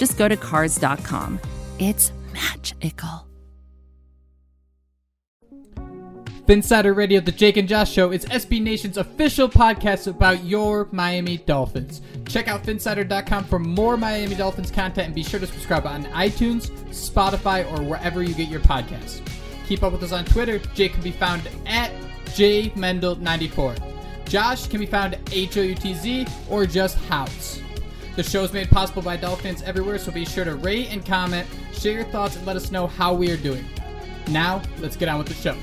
just go to Cars.com. It's magical. Phinsider Radio, the Jake and Josh Show, is SB Nation's official podcast about your Miami Dolphins. Check out Phinsider.com for more Miami Dolphins content and be sure to subscribe on iTunes, Spotify, or wherever you get your podcasts. Keep up with us on Twitter. Jake can be found at JMendel94. Josh can be found at H-O-U-T-Z or just House. The show is made possible by Dolphins everywhere, so be sure to rate and comment, share your thoughts, and let us know how we are doing. Now, let's get on with the show.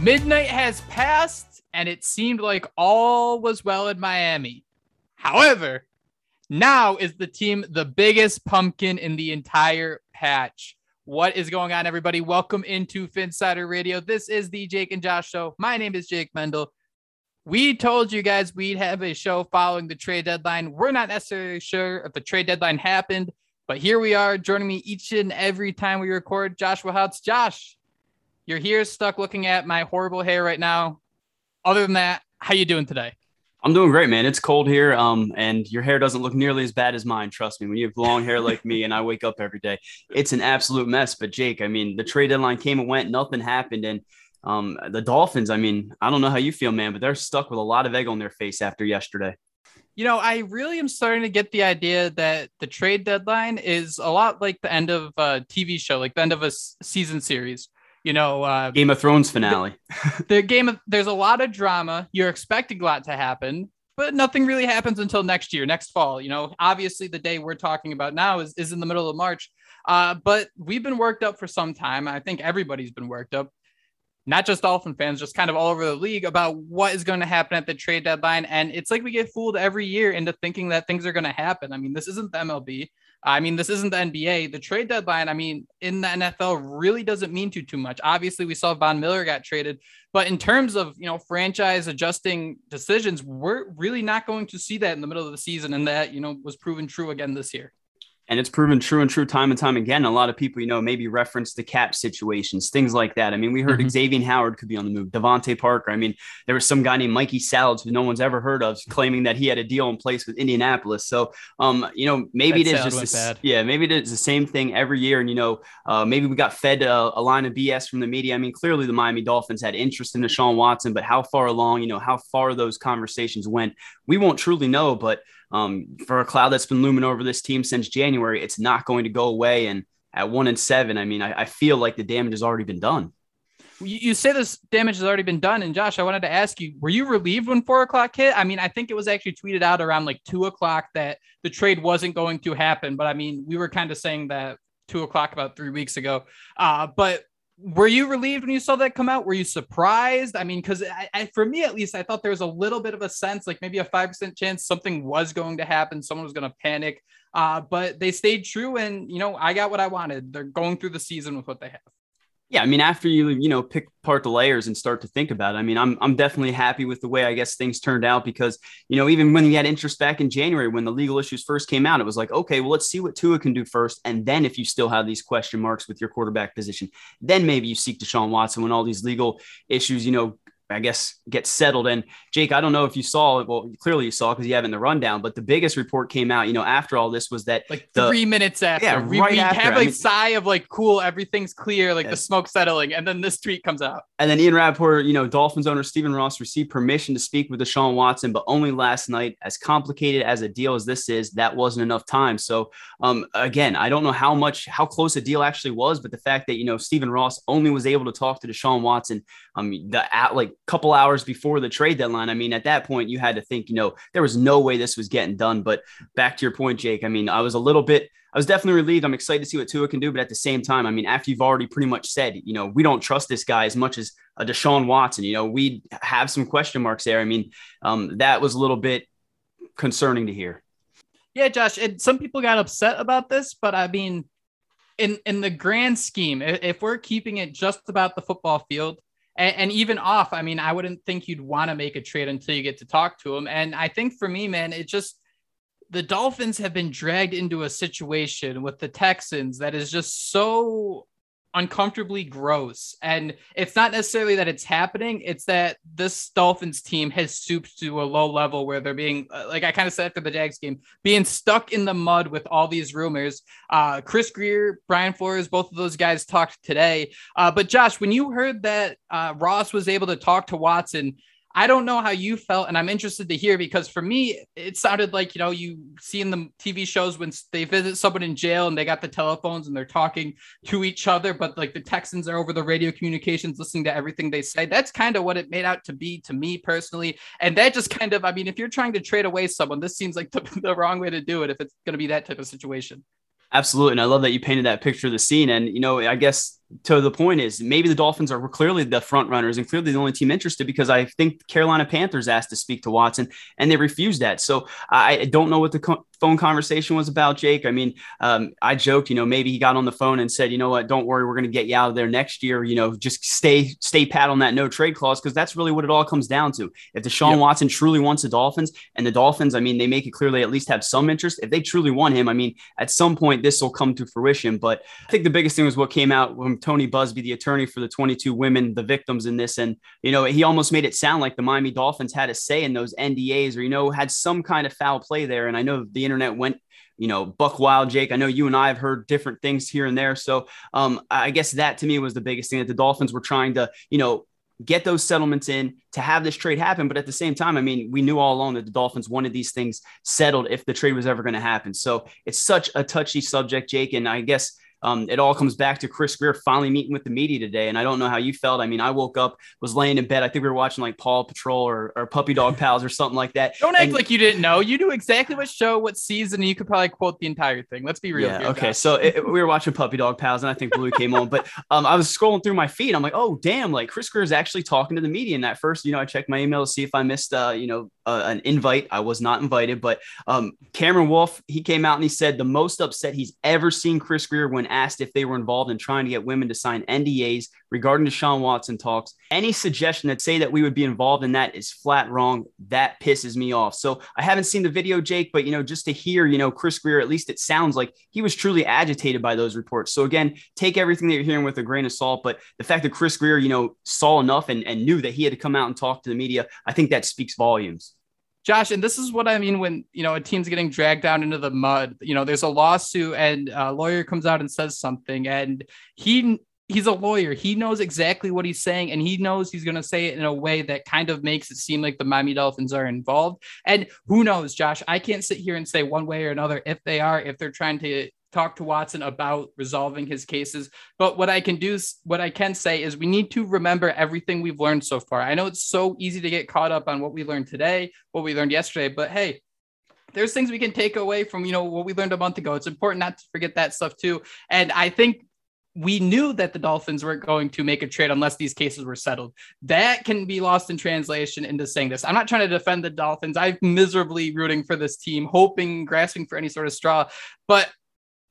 Midnight has passed, and it seemed like all was well in Miami. However, now is the team the biggest pumpkin in the entire patch. What is going on, everybody? Welcome into Phinsider Radio. This is the Jake and Josh show. My name is Jake Mendel. We told you guys we'd have a show following the trade deadline. We're not necessarily sure if the trade deadline happened, but here we are joining me each and every time we record. Joshua Houts. Josh, you're here stuck looking at my horrible hair right now. Other than that, how you doing today? I'm doing great, man. It's cold here, um, and your hair doesn't look nearly as bad as mine. Trust me. When you have long hair like me, and I wake up every day, it's an absolute mess. But Jake, I mean, the trade deadline came and went, nothing happened, and um, the Dolphins. I mean, I don't know how you feel, man, but they're stuck with a lot of egg on their face after yesterday. You know, I really am starting to get the idea that the trade deadline is a lot like the end of a TV show, like the end of a season series you know uh, game of thrones finale. the, the, game of there's a lot of drama. You're expecting a lot to happen but nothing really happens until next year next fall you know? Obviously the day we're talking about now is, is in the middle of march. Uh, but we've been worked up for some time. I think everybody's been worked up. Not just dolphin fans just kind of all over the league about what is going to happen at the trade deadline. And it's like we get fooled every year into thinking that things are going to happen. I mean this isn't the mlb I mean, this isn't the NBA. The trade deadline, I mean, in the NFL really doesn't mean too too much. Obviously, we saw Von Miller got traded, but in terms of you know franchise adjusting decisions, we're really not going to see that in the middle of the season, and that you know was proven true again this year and it's proven true and true time and time again. A lot of people, you know, maybe reference the cap situations, things like that. I mean, we heard mm-hmm. Xavier Howard could be on the move, DeVante Parker. I mean, there was some guy named Mikey Salads who no one's ever heard of, claiming that he had a deal in place with Indianapolis. So, um, you know, maybe that it is just a, yeah, maybe it is the same thing every year. And you know, uh, maybe we got fed a, a, line of BS from the media. I mean, clearly the Miami Dolphins had interest in Deshaun Watson, but how far along, you know, how far those conversations went, we won't truly know. But um, for a cloud that's been looming over this team since January, it's not going to go away. And at one and seven, I mean, I, I feel like the damage has already been done. You, you say this damage has already been done. And Josh, I wanted to ask you, were you relieved when four o'clock hit? I mean, I think it was actually tweeted out around like two o'clock that the trade wasn't going to happen. But I mean, we were kind of saying that two o'clock about three weeks ago. Uh, but were you relieved when you saw that come out? Were you surprised? I mean, because for me at least, I thought there was a little bit of a sense, like maybe a five percent chance something was going to happen, someone was going to panic. Uh, but they stayed true, and you know, I got what I wanted. They're going through the season with what they have. Yeah, I mean, after you you know pick apart the layers and start to think about it, I mean, I'm I'm definitely happy with the way I guess things turned out because you know even when we had interest back in January when the legal issues first came out, it was like okay, well let's see what Tua can do first, and then if you still have these question marks with your quarterback position, then maybe you seek Deshaun Watson when all these legal issues you know I guess, get settled. And Jake, I don't know if you saw it. Well, clearly you saw because you have in the rundown. But the biggest report came out, you know, after all this was that like the, three minutes after, yeah, we, right we after. have like I mean, sigh of like, cool, everything's clear, like yes. the smoke settling, and then this tweet comes out. And then Ian Rapoport, you know, Dolphins owner Stephen Ross received permission to speak with Deshaun Watson, but only last night. As complicated as a deal as this is, that wasn't enough time. So, um, again, I don't know how much, how close a deal actually was, but the fact that you know Stephen Ross only was able to talk to Deshaun Watson, um, the at like couple hours before the trade deadline. I mean, at that point, you had to think, you know, there was no way this was getting done. But back to your point, Jake, I mean, I was a little bit, I was definitely relieved. I'm excited to see what Tua can do. But at the same time, I mean, after you've already pretty much said, you know, we don't trust this guy as much as a Deshaun Watson, you know, we have some question marks there. I mean, um, that was a little bit concerning to hear. Yeah, Josh, and some people got upset about this, but I mean, in in the grand scheme, if we're keeping it just about the football field, and, and even off, I mean, I wouldn't think you'd want to make a trade until you get to talk to him. And I think for me, man, it just the Dolphins have been dragged into a situation with the Texans that is just so uncomfortably gross. And it's not necessarily that it's happening, it's that this Dolphins team has stooped to a low level where they're being, uh, like I kind of said after the Jags game, being stuck in the mud with all these rumors. Uh, Chris Grier, Brian Flores, both of those guys talked today. Uh, but Josh, when you heard that uh, Ross was able to talk to Watson, I don't know how you felt, and I'm interested to hear because for me, it sounded like you know you see in the TV shows when they visit someone in jail and they got the telephones and they're talking to each other, but like the Texans are over the radio communications listening to everything they say. That's kind of what it made out to be to me personally, and that just kind of, I mean, if you're trying to trade away someone, this seems like the, the wrong way to do it if it's going to be that type of situation. Absolutely. And I love that you painted that picture of the scene. And, you know, I guess to the point is maybe the Dolphins are clearly the front runners and clearly the only team interested because I think Carolina Panthers asked to speak to Watson and they refused that. So I don't know what the co- phone conversation was about, Jake. I mean, um, I joked, you know, maybe he got on the phone and said, you know what, don't worry, we're going to get you out of there next year. You know, just stay, stay pat on that no trade clause because that's really what it all comes down to. If Deshaun yep. Watson truly wants the Dolphins and the Dolphins, I mean, they make it clear they at least have some interest. If they truly want him, I mean, at some point this will come to fruition. But I think the biggest thing was what came out when Tony Buzbee, the attorney for the 22 women, the victims in this. And, you know, he almost made it sound like the Miami Dolphins had a say in those NDAs or, you know, had some kind of foul play there. And I know the internet went you know, buck wild, Jake. I know you and I have heard different things here and there. So um, I guess that to me was the biggest thing that the Dolphins were trying to, you know, get those settlements in to have this trade happen. But at the same time, I mean, we knew all along that the Dolphins wanted these things settled if the trade was ever going to happen. So it's such a touchy subject, Jake. And I guess um, it all comes back to Chris Grier finally meeting with the media today. And I don't know how you felt. I mean, I woke up, was laying in bed. I think we were watching like Paw Patrol or, or Puppy Dog Pals or something like that. Don't act like you didn't know. You knew exactly what show, what season, and you could probably quote the entire thing. Let's be real. Yeah. Okay. So it, we were watching Puppy Dog Pals, and I think Blue came on. But um, I was scrolling through my feed. I'm like, oh damn! Like Chris Grier is actually talking to the media. And at first, you know, I checked my email to see if I missed, uh, you know, uh, an invite. I was not invited, but um, Cameron Wolfe, he came out and he said the most upset he's ever seen Chris Grier when asked if they were involved in trying to get women to sign NDAs regarding Deshaun Watson talks. Any suggestion that say that we would be involved in that is flat wrong. That pisses me off. So I haven't seen the video, Jake, but you know, just to hear, you know, Chris Grier, at least it sounds like he was truly agitated by those reports. So again, take everything that you're hearing with a grain of salt. But the fact that Chris Grier, you know, saw enough and, and knew that he had to come out and talk to the media, I think that speaks volumes. Josh, and this is what I mean when you know a team's getting dragged down into the mud. You know, there's a lawsuit, and a lawyer comes out and says something, and he he's a lawyer. He knows exactly what he's saying, and he knows he's going to say it in a way that kind of makes it seem like the Miami Dolphins are involved. And who knows, Josh? I can't sit here and say one way or another if they are, if they're trying to talk to Watson about resolving his cases. But what I can do, what I can say is we need to remember everything we've learned so far. I know it's so easy to get caught up on what we learned today, what we learned yesterday, but hey, there's things we can take away from you know what we learned a month ago. It's important not to forget that stuff too. And I think we knew that the Dolphins weren't going to make a trade unless these cases were settled. That can be lost in translation into saying this. I'm not trying to defend the Dolphins. I'm miserably rooting for this team, hoping, grasping for any sort of straw. But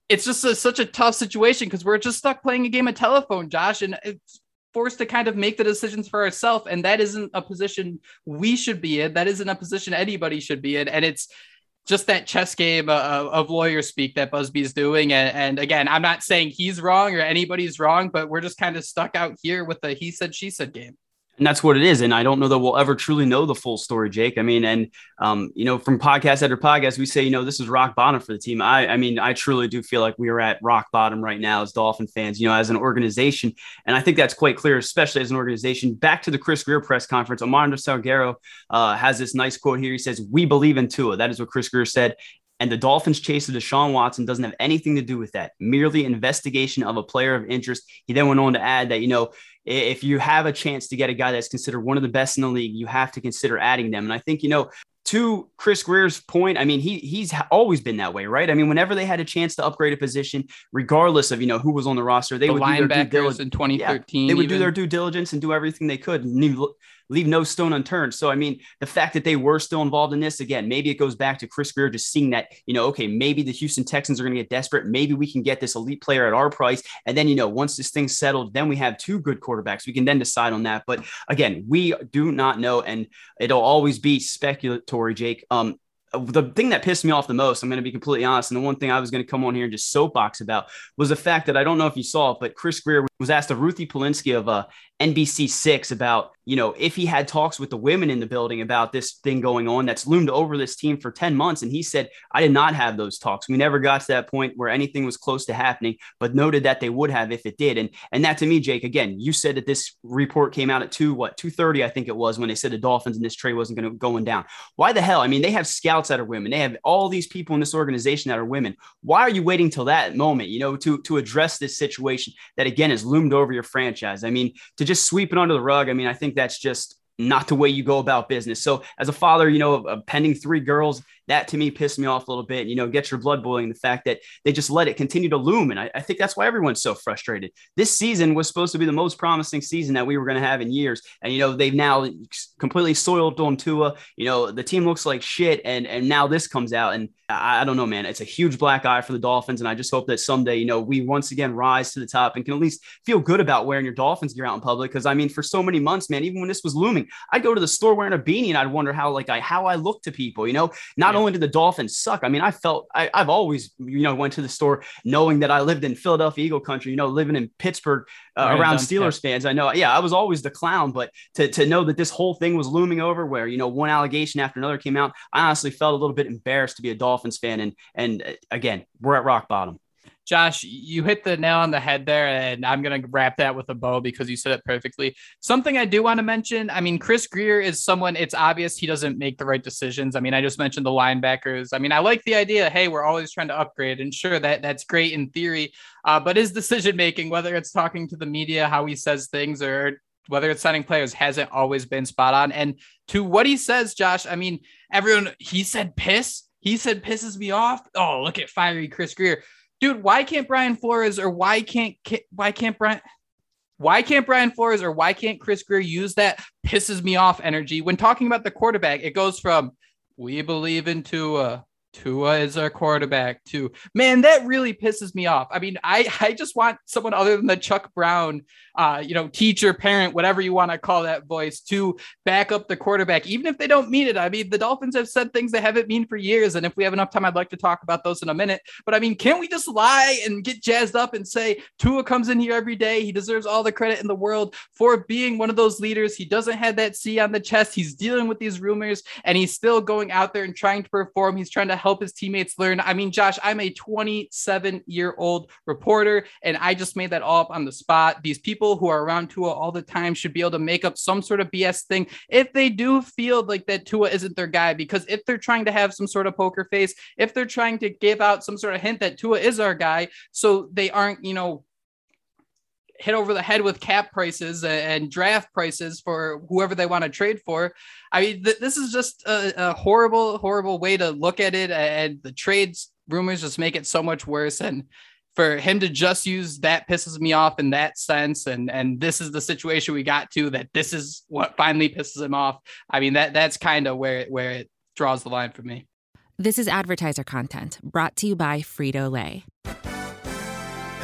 it's just a, such a tough situation because we're just stuck playing a game of telephone, Josh, and it's forced to kind of make the decisions for ourselves. And that isn't a position we should be in. That isn't a position anybody should be in. And it's just that chess game uh, of lawyer speak that Buzbee's doing. And, and, again, I'm not saying he's wrong or anybody's wrong, but we're just kind of stuck out here with the he said, she said game and that's what it is. And I don't know that we'll ever truly know the full story, Jake. I mean, and um, you know, from podcast after podcast, we say, you know, this is rock bottom for the team. I, I mean, I truly do feel like we are at rock bottom right now as Dolphin fans, you know, as an organization. And I think that's quite clear, especially as an organization. Back to the Chris Grier press conference, Armando Salguero uh, has this nice quote here. He says, "We believe in Tua." That is what Chris Grier said. And the Dolphins' chase of Deshaun Watson doesn't have anything to do with that. Merely investigation of a player of interest. He then went on to add that, you know, if you have a chance to get a guy that's considered one of the best in the league, you have to consider adding them. And I think, you know, to Chris Grier's point, I mean, he he's always been that way, right? I mean, whenever they had a chance to upgrade a position, regardless of you know who was on the roster, they the would do their in 2013. Yeah, they would even. do their due diligence and do everything they could leave no stone unturned. So, I mean, the fact that they were still involved in this, again, maybe it goes back to Chris Grier just seeing that, you know, okay, maybe the Houston Texans are going to get desperate. Maybe we can get this elite player at our price. And then, you know, once this thing's settled, then we have two good quarterbacks. We can then decide on that. But again, we do not know. And it'll always be speculatory, Jake. Um, the thing that pissed me off the most, I'm going to be completely honest, and the one thing I was going to come on here and just soapbox about was the fact that I don't know if you saw it, but Chris Grier was asked of Ruthie Polinsky of uh, NBC Six about you know if he had talks with the women in the building about this thing going on that's loomed over this team for 10 months. And he said I did not have those talks. We never got to that point where anything was close to happening but noted that they would have if it did. And and that to me Jake again you said that this report came out at 2 what 2:30 I think it was when they said the Dolphins and this trade wasn't going to going down. Why the hell? I mean they have scouts that are women. They have all these people in this organization that are women. Why are you waiting till that moment you know to to address this situation that again is loomed over your franchise. I mean, to just sweep it under the rug, I mean, I think that's just not the way you go about business. So, as a father, you know, of pending three girls, that to me pissed me off a little bit. You know, get your blood boiling. The fact that they just let it continue to loom, and I, I think that's why everyone's so frustrated. This season was supposed to be the most promising season that we were going to have in years, and you know they've now completely soiled on Tua. You know, the team looks like shit, and and now this comes out, and I, I don't know, man. It's a huge black eye for the Dolphins, and I just hope that someday, you know, we once again rise to the top and can at least feel good about wearing your Dolphins gear out in public. Because I mean, for so many months, man, even when this was looming, I'd go to the store wearing a beanie, and I'd wonder how like I how I look to people. You know, not yeah. only did the Dolphins suck, I mean, I felt I, I've always you know went to the store knowing that I lived in Philadelphia Eagle country. You know, living in Pittsburgh uh, right, around Steelers fans. I know, yeah, I was always the clown, but to to know that this whole thing was looming over, where you know one allegation after another came out, I honestly felt a little bit embarrassed to be a Dolphins fan and and uh, again, we're at rock bottom. Josh, you hit the nail on the head there, and I'm going to wrap that with a bow because you said it perfectly. Something I do want to mention I mean, Chris Grier is someone, it's obvious he doesn't make the right decisions. I mean, I just mentioned the linebackers. I mean, I like the idea, hey, we're always trying to upgrade, and sure, that that's great in theory. Uh, but his decision making, whether it's talking to the media, how he says things, or whether it's signing players, hasn't always been spot on. And to what he says, Josh, I mean, everyone, he said piss he said pisses me off. Oh, look at fiery Chris Grier. Dude, why can't Brian Flores or why can't why can't Brian why can't Brian Flores or why can't Chris Grier use that pisses me off energy when talking about the quarterback? It goes from we believe in Tua Tua is our quarterback too. Man, that really pisses me off. I mean, I I just want someone other than the Chuck Brown, uh, you know, teacher, parent, whatever you want to call that voice, to back up the quarterback, even if they don't mean it. I mean, the Dolphins have said things they haven't mean for years, and if we have enough time, I'd like to talk about those in a minute. But I mean, can't we just lie and get jazzed up and say Tua comes in here every day? He deserves all the credit in the world for being one of those leaders. He doesn't have that C on the chest. He's dealing with these rumors, and he's still going out there and trying to perform. He's trying to help his teammates learn. I mean, Josh, I'm a 27 year old reporter and I just made that all up on the spot. These people who are around Tua all the time should be able to make up some sort of BS thing if they do feel like that Tua isn't their guy. Because if they're trying to have some sort of poker face, if they're trying to give out some sort of hint that Tua is our guy, so they aren't, you know, hit over the head with cap prices and draft prices for whoever they want to trade for. I mean, th- this is just a, a, horrible, horrible way to look at it. And the trades rumors just make it so much worse. And for him to just use that pisses me off in that sense. And and this is the situation we got to that this is what finally pisses him off. I mean, that that's kind of where where it draws the line for me. This is advertiser content brought to you by Frito Lay.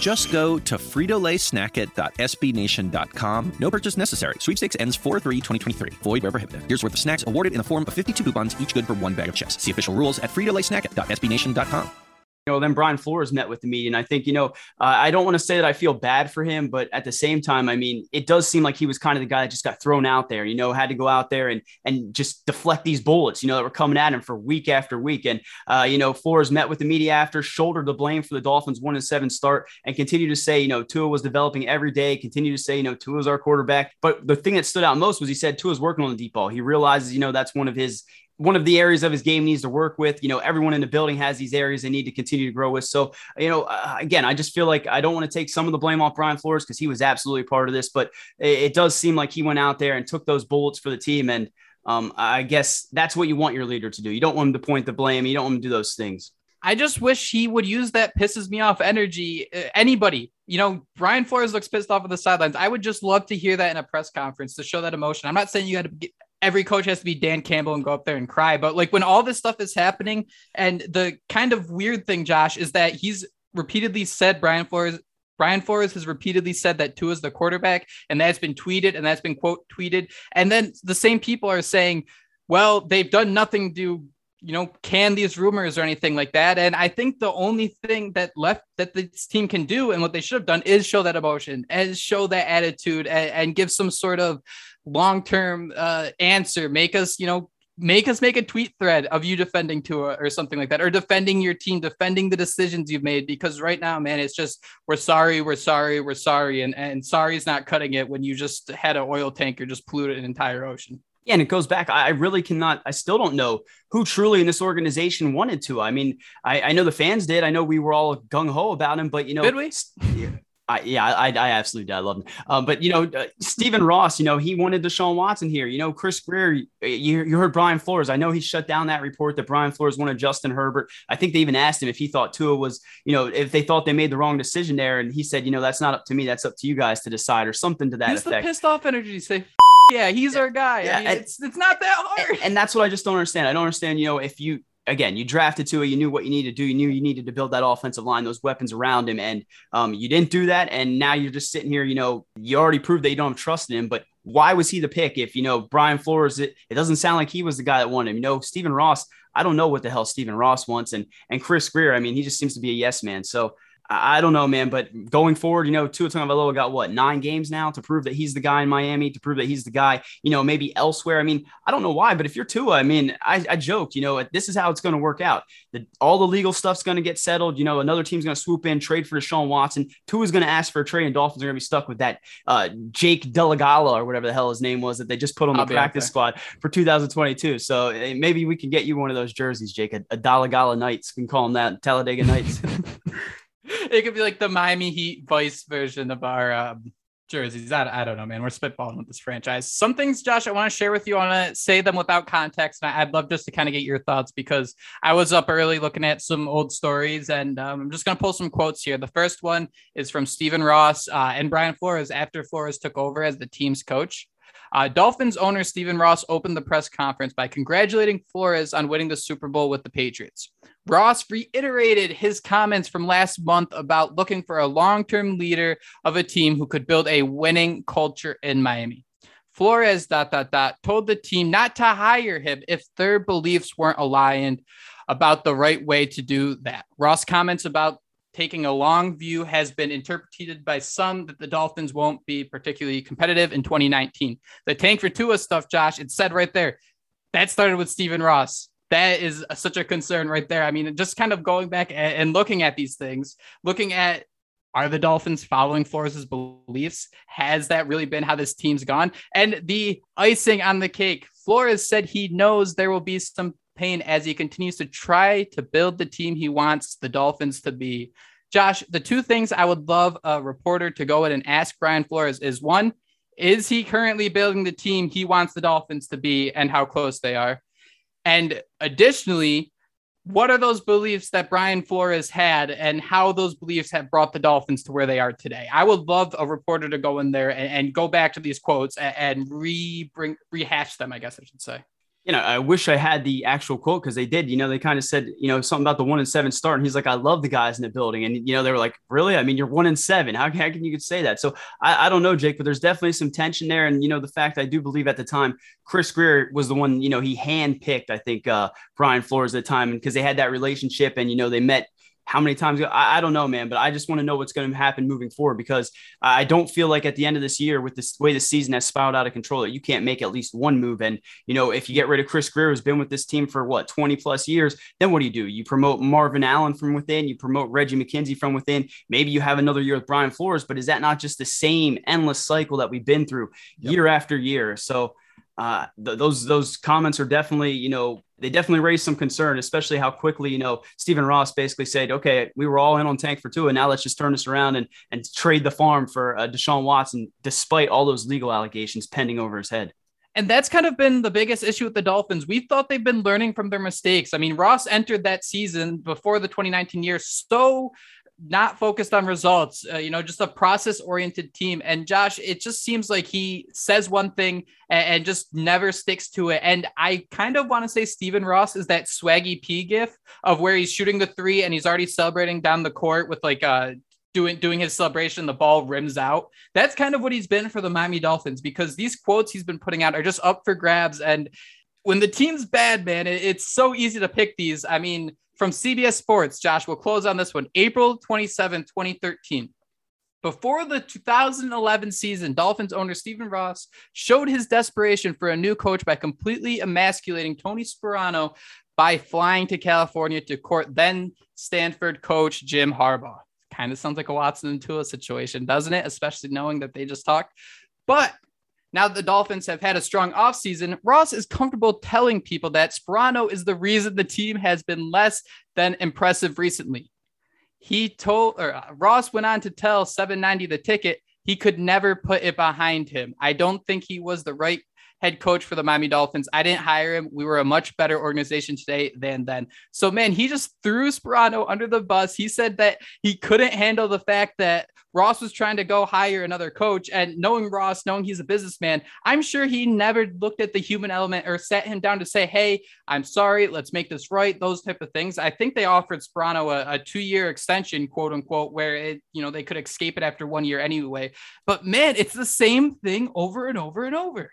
Just go to fritolaysnacket.sbnation.com. No purchase necessary. Sweepstakes ends 4-3-2023. Void where prohibited. Here's worth of snacks awarded in the form of 52 coupons, each good for one bag of chips. See official rules at fritolaysnacket.sbnation.com you know, then Brian Flores met with the media. And I think, you know, uh, I don't want to say that I feel bad for him, but at the same time, I mean, it does seem like he was kind of the guy that just got thrown out there, you know, had to go out there and and just deflect these bullets, you know, that were coming at him for week after week. And, uh, you know, Flores met with the media after, shouldered the blame for the Dolphins' one and seven start, and continued to say, you know, Tua was developing every day, continued to say, you know, Tua is our quarterback. But the thing that stood out most was he said Tua's working on the deep ball. He realizes, you know, that's one of his one of the areas of his game needs to work with. You know, everyone in the building has these areas they need to continue to grow with. So, you know, uh, again, I just feel like I don't want to take some of the blame off Brian Flores because he was absolutely part of this, but it, it, does seem like he went out there and took those bullets for the team. And um, I guess that's what you want your leader to do. You don't want him to point the blame. You don't want him to do those things. I just wish he would use that pisses me off energy. Uh, anybody, you know, Brian Flores looks pissed off on the sidelines. I would just love to hear that in a press conference to show that emotion. I'm not saying you got to every coach has to be Dan Campbell and go up there and cry. But like when all this stuff is happening, and the kind of weird thing, Josh, is that he's repeatedly said Brian Flores. Brian Flores has repeatedly said that Tua is the quarterback, and that's been tweeted and that's been quote tweeted. And then the same people are saying, well, they've done nothing to you know, can these rumors or anything like that. And I think the only thing that left that this team can do and what they should have done is show that emotion and show that attitude and, and give some sort of long term uh, answer. Make us, you know, make us make a tweet thread of you defending Tua or something like that, or defending your team, defending the decisions you've made. Because right now, man, it's just we're sorry, we're sorry, we're sorry, and and sorry is not cutting it when you just had an oil tanker just polluted an entire ocean. Yeah, and it goes back. I really cannot. I still don't know who truly in this organization wanted to. I mean, I, I know the fans did. I know we were all gung ho about him, but you know, did we? Yeah, I, yeah, I, I absolutely did. I love him. Um, but you know, uh, Stephen Ross, you know, he wanted Deshaun Watson here. You know, Chris Grier, you, you heard Brian Flores. I know he shut down that report that Brian Flores wanted Justin Herbert. I think they even asked him if he thought Tua was, you know, if they thought they made the wrong decision there, and he said, you know, that's not up to me. That's up to you guys to decide, or something to that He's effect. the pissed off energy. Say yeah, he's our guy. Yeah, I mean, it's it's not that hard. And, and that's what I just don't understand. I don't understand. You know, if you again, you drafted Tua, you knew what you needed to do. You knew you needed to build that offensive line, those weapons around him, and um, you didn't do that. And now you're just sitting here. You know, you already proved that you don't have trust in him. But why was he the pick? If you know Brian Flores, it, it doesn't sound like he was the guy that wanted him. You know, Stephen Ross. I don't know what the hell Stephen Ross wants, and and Chris Grier. I mean, he just seems to be a yes man. So I don't know, man, but going forward, you know, Tua Tagovailoa got what nine games now to prove that he's the guy in Miami, to prove that he's the guy, you know, maybe elsewhere. I mean, I don't know why, but if you're Tua, I mean, I, I joked, you know, this is how it's going to work out. The, all the legal stuff's going to get settled. You know, another team's going to swoop in, trade for Deshaun Watson. Tua's going to ask for a trade, and Dolphins are going to be stuck with that uh, Jake Dolegala or whatever the hell his name was that they just put on the practice squad for 2022. So eh, maybe we can get you one of those jerseys, Jake, a, a Dolegala Knights. We can call them that Talladega Nights. it could be like the Miami Heat vice version of our um, jerseys. I, I don't know, man. We're spitballing with this franchise. Some things, Josh, I want to share with you. I want to say them without context. And I'd love just to kind of get your thoughts because I was up early looking at some old stories and um, I'm just going to pull some quotes here. The first one is from Stephen Ross uh, and Brian Flores after Flores took over as the team's coach. Uh, Dolphins owner Stephen Ross opened the press conference by congratulating Flores on winning the Super Bowl with the Patriots. Ross reiterated his comments from last month about looking for a long term leader of a team who could build a winning culture in Miami. Flores dot dot dot told the team not to hire him if their beliefs weren't aligned about the right way to do that. Ross comments about taking a long view has been interpreted by some that the Dolphins won't be particularly competitive in 2019. The tank for Tua stuff, Josh, it said right there. That started with Stephen Ross. That is a, such a concern right there. I mean, just kind of going back and, and looking at these things, looking at are the Dolphins following Flores' beliefs? Has that really been how this team's gone? And the icing on the cake, Flores said he knows there will be some pain as he continues to try to build the team he wants the Dolphins to be. Josh, the two things I would love a reporter to go in and ask Brian Flores is one, Is he currently building the team he wants the Dolphins to be and how close they are? And additionally, what are those beliefs that Brian Flores had and how those beliefs have brought the Dolphins to where they are today? I would love a reporter to go in there and, and go back to these quotes and, and re bring rehash them, I guess I should say you know, I wish I had the actual quote because they did. You know, they kind of said, you know, something about the one and seven start, and he's like, "I love the guys in the building," and you know, they were like, "Really? I mean, you're one and seven. How, how can you say that?" So I, I don't know, Jake, but there's definitely some tension there, and you know, the fact I do believe at the time Chris Grier was the one, you know, he handpicked, I think, uh, Brian Flores at the time, because they had that relationship, and you know, they met how many times I, I don't know, man, but I just want to know what's going to happen moving forward because I don't feel like at the end of this year, with this way the season has spiraled out of control, that you can't make at least one move. And, you know, if you get rid of Chris Grier, who's been with this team for what, 20 plus years, then what do you do? You promote Marvin Allen from within, you promote Reggie McKenzie from within. Maybe you have another year with Brian Flores, but is that not just the same endless cycle that we've been through yep. year after year? So, uh, th- those those comments are definitely you know they definitely raised some concern, especially how quickly you know Stephen Ross basically said, "Okay, we were all in on Tank for Tua, and now let's just turn this around and and trade the farm for uh, Deshaun Watson, despite all those legal allegations pending over his head." And that's kind of been the biggest issue with the Dolphins. We thought they've been learning from their mistakes. I mean, Ross entered that season before the 2019 year so not focused on results, uh, you know, just a process oriented team. And Josh, it just seems like he says one thing and, and just never sticks to it. And I kind of want to say Stephen Ross is that swaggy P gif of where he's shooting the three and he's already celebrating down the court with like uh doing doing his celebration the ball rims out that's kind of what he's been for the miami dolphins because these quotes he's been putting out are just up for grabs and when the team's bad man it, it's so easy to pick these i mean from CBS Sports, Josh, we'll close on this one. April 27, 2013. Before the 2011 season, Dolphins owner Stephen Ross showed his desperation for a new coach by completely emasculating Tony Sparano by flying to California to court then Stanford coach Jim Harbaugh. Kind of sounds like a Watson and Tua situation, doesn't it? Especially knowing that they just talked. But now that the Dolphins have had a strong offseason, Ross is comfortable telling people that Sparano is the reason the team has been less than impressive recently. He told, or uh, Ross went on to tell 790 the ticket he could never put it behind him. I don't think he was the right head coach for the Miami Dolphins. I didn't hire him. We were a much better organization today than then. So, man, he just threw Sparano under the bus. He said that he couldn't handle the fact that Ross was trying to go hire another coach. And knowing Ross, knowing he's a businessman, I'm sure he never looked at the human element or sat him down to say, Hey, I'm sorry, let's make this right. Those type of things. I think they offered Sparano a, a two year extension, quote unquote, where it, you know, they could escape it after one year anyway. But man, it's the same thing over and over and over.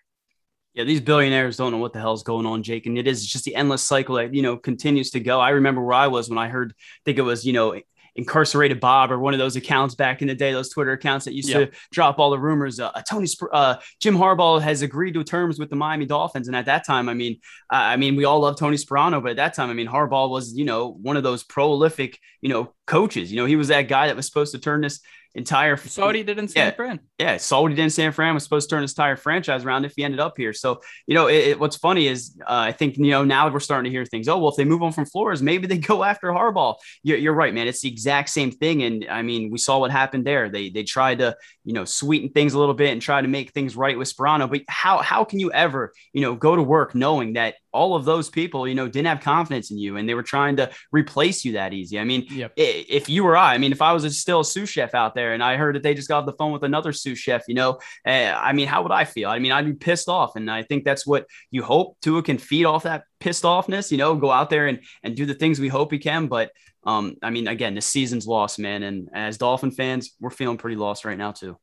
Yeah, these billionaires don't know what the hell's going on, Jake. And it is just the endless cycle that, you know, continues to go. I remember where I was when I heard, I think it was, you know, incarcerated Bob or one of those accounts back in the day, those Twitter accounts that used yep. to drop all the rumors. Uh, Tony, uh, Jim Harbaugh has agreed to terms with the Miami Dolphins, and at that time, I mean, uh, I mean, we all love Tony Sparano, but at that time, I mean, Harbaugh was, you know, one of those prolific, you know, coaches. You know, he was that guy that was supposed to turn this entire saw what he did in San yeah, Fran. Yeah, saw what he did in San Fran. Was supposed to turn his entire franchise around if he ended up here. So you know, it, it, what's funny is uh, I think you know now we're starting to hear things. Oh well, if they move on from Flores, maybe they go after Harbaugh. You're, you're right, man. It's the exact same thing. And I mean, we saw what happened there. They they tried to you know sweeten things a little bit and try to make things right with Sparano. But how how can you ever you know go to work knowing that all of those people, you know, didn't have confidence in you and they were trying to replace you that easy. I mean, yep. if you were I, I mean, if I was a, still a sous chef out there and I heard that they just got off the phone with another sous chef, you know, uh, I mean, how would I feel? I mean, I'd be pissed off. And I think that's what you hope Tua can feed off that pissed offness, you know, go out there and, and do the things we hope he can. But um, I mean, again, the season's lost, man. And as Dolphin fans, we're feeling pretty lost right now, too.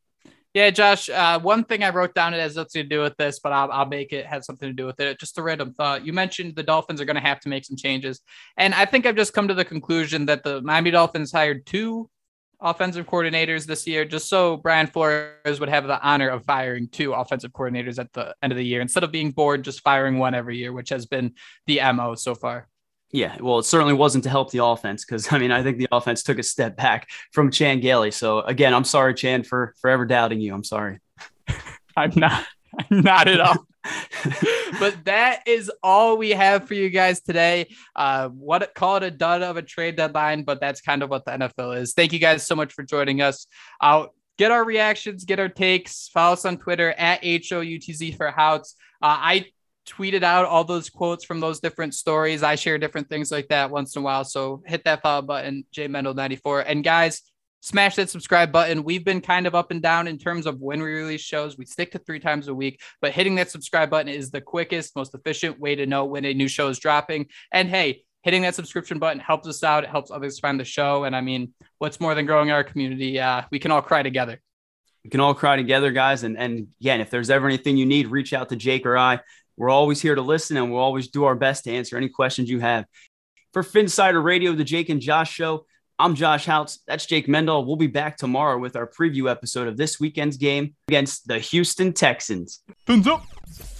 Yeah, Josh. Uh, one thing I wrote down it has nothing to do with this, but I'll, I'll make it have something to do with it. Just a random thought. You mentioned the Dolphins are going to have to make some changes, and I think I've just come to the conclusion that the Miami Dolphins hired two offensive coordinators this year, just so Brian Flores would have the honor of firing two offensive coordinators at the end of the year instead of being bored just firing one every year, which has been the mo so far. Yeah, well, it certainly wasn't to help the offense because I mean I think the offense took a step back from Chan Gailey. So again, I'm sorry, Chan, for forever doubting you. I'm sorry. I'm not. I'm not at all. but that is all we have for you guys today. Uh, what call it a dud of a trade deadline, but that's kind of what the NFL is. Thank you guys so much for joining us. Uh, get our reactions, get our takes. Follow us on Twitter at HOUTZ for Houts. Uh, I tweeted out all those quotes from those different stories. I share different things like that once in a while. So hit that follow button, J Mendel 94. And guys, smash that subscribe button. We've been kind of up and down in terms of when we release shows. We stick to three times a week, but hitting that subscribe button is the quickest, most efficient way to know when a new show is dropping. And hey, hitting that subscription button helps us out. It helps others find the show. And I mean, what's more than growing our community? Uh, we can all cry together. We can all cry together, guys. And and again, if there's ever anything you need, reach out to Jake or I. We're always here to listen and we'll always do our best to answer any questions you have. For Phinsider Radio, the Jake and Josh show, I'm Josh Houts. That's Jake Mendel. We'll be back tomorrow with our preview episode of this weekend's game against the Houston Texans. Fins up.